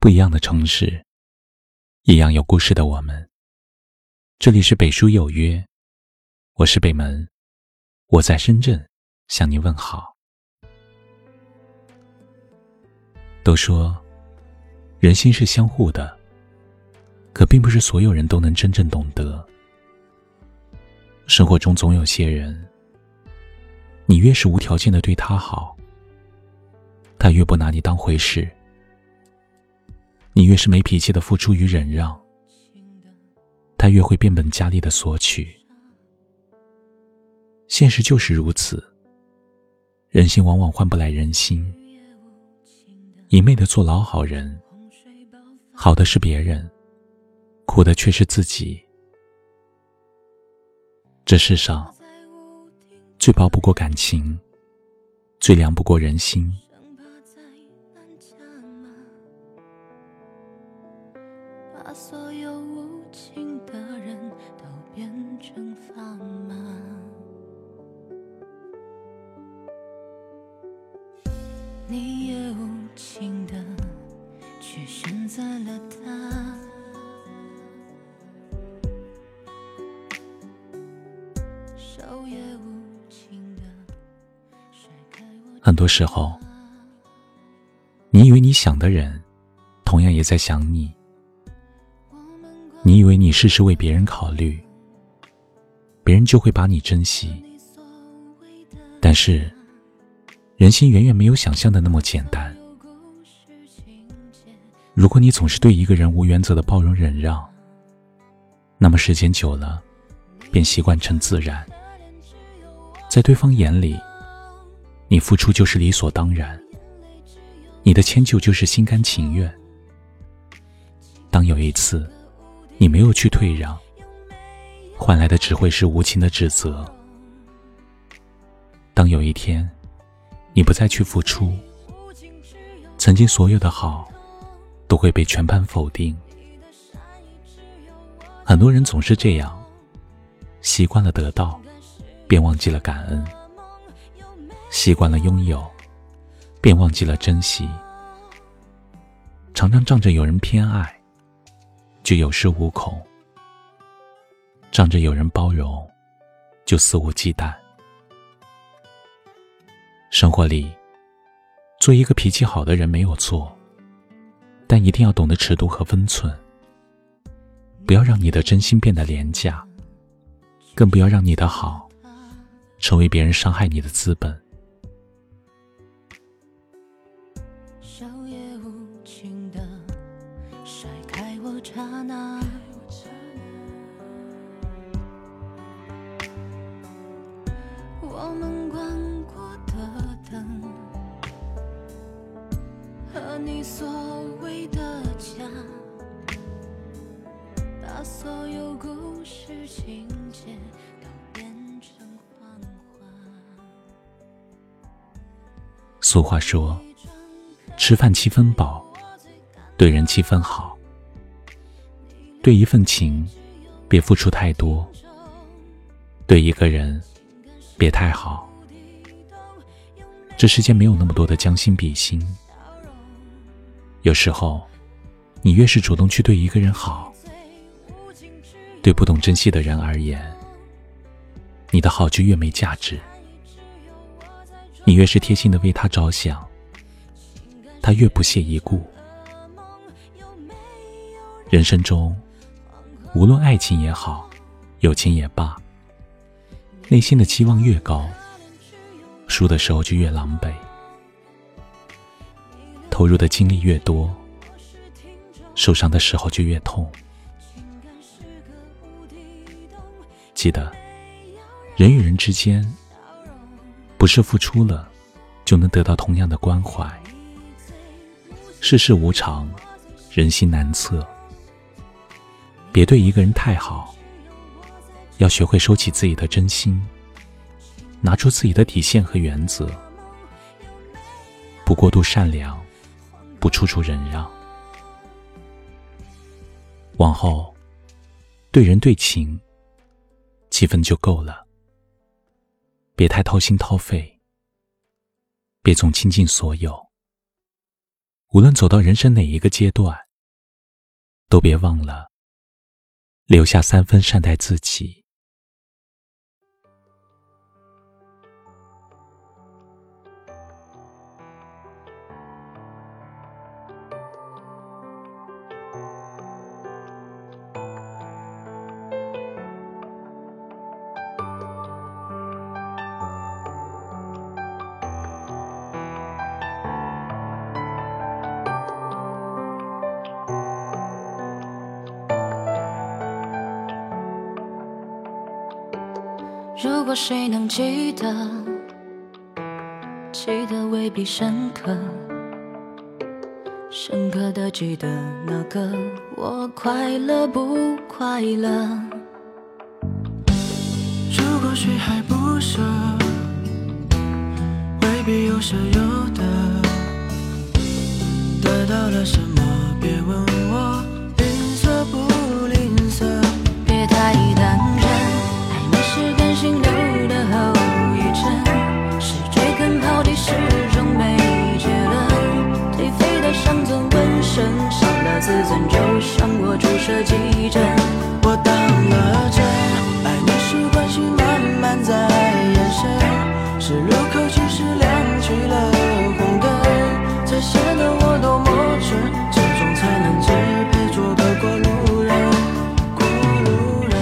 不一样的城市，一样有故事的我们。这里是北书有约，我是北门，我在深圳向你问好。都说人心是相互的，可并不是所有人都能真正懂得。生活中总有些人，你越是无条件的对他好，他越不拿你当回事。你越是没脾气的付出与忍让，他越会变本加厉的索取。现实就是如此，人心往往换不来人心。一昧的做老好人，好的是别人，苦的却是自己。这世上最薄不过感情，最凉不过人心。把所有无情的人都变成砝码。你也无情的去选择了他。手也无情的。很多时候，你以为你想的人，同样也在想你。你以为你事事为别人考虑，别人就会把你珍惜。但是，人心远远没有想象的那么简单。如果你总是对一个人无原则的包容忍让，那么时间久了，便习惯成自然。在对方眼里，你付出就是理所当然，你的迁就就是心甘情愿。当有一次，你没有去退让，换来的只会是无情的指责。当有一天，你不再去付出，曾经所有的好，都会被全盘否定。很多人总是这样，习惯了得到，便忘记了感恩；习惯了拥有，便忘记了珍惜。常常仗着有人偏爱。就有恃无恐，仗着有人包容，就肆无忌惮。生活里，做一个脾气好的人没有错，但一定要懂得尺度和分寸。不要让你的真心变得廉价，更不要让你的好成为别人伤害你的资本。我们关过的灯，和你所谓的家，把所有故事情节都变成谎话。俗话说，吃饭七分饱，对人七分好。对一份情，别付出太多；对一个人，别太好。这世间没有那么多的将心比心。有时候，你越是主动去对一个人好，对不懂珍惜的人而言，你的好就越没价值。你越是贴心的为他着想，他越不屑一顾。人生中。无论爱情也好，友情也罢，内心的期望越高，输的时候就越狼狈；投入的精力越多，受伤的时候就越痛。记得，人与人之间，不是付出了就能得到同样的关怀。世事无常，人心难测。别对一个人太好，要学会收起自己的真心，拿出自己的底线和原则，不过度善良，不处处忍让。往后，对人对情，七分就够了。别太掏心掏肺，别总倾尽所有。无论走到人生哪一个阶段，都别忘了留下三分善待自己。如果谁能记得，记得未必深刻，深刻的记得那个我快乐不快乐？如果谁还不舍，未必有舍有得，得到了什么？始终没结论，颓废的伤痕纹身，伤了自尊，就像我注射急针。我当了真，爱你是关心慢慢在延伸，是路口其实亮起了红灯，才显得我多么蠢，这种才能支配做个过路人，过路人。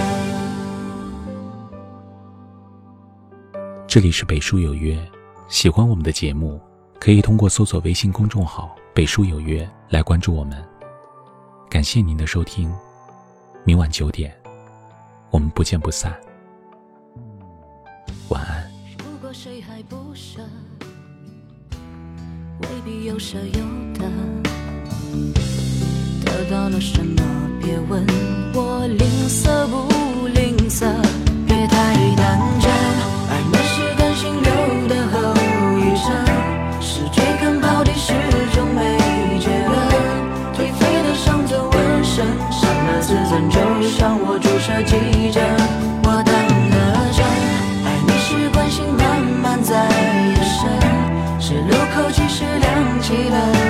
这里是北书有约，喜欢我们的节目，可以通过搜索微信公众号“北书有约”来关注我们。感谢您的收听，明晚九点，我们不见不散。晚安。如果谁还不舍，未必有舍有得。得到了什么？别问我吝啬不起了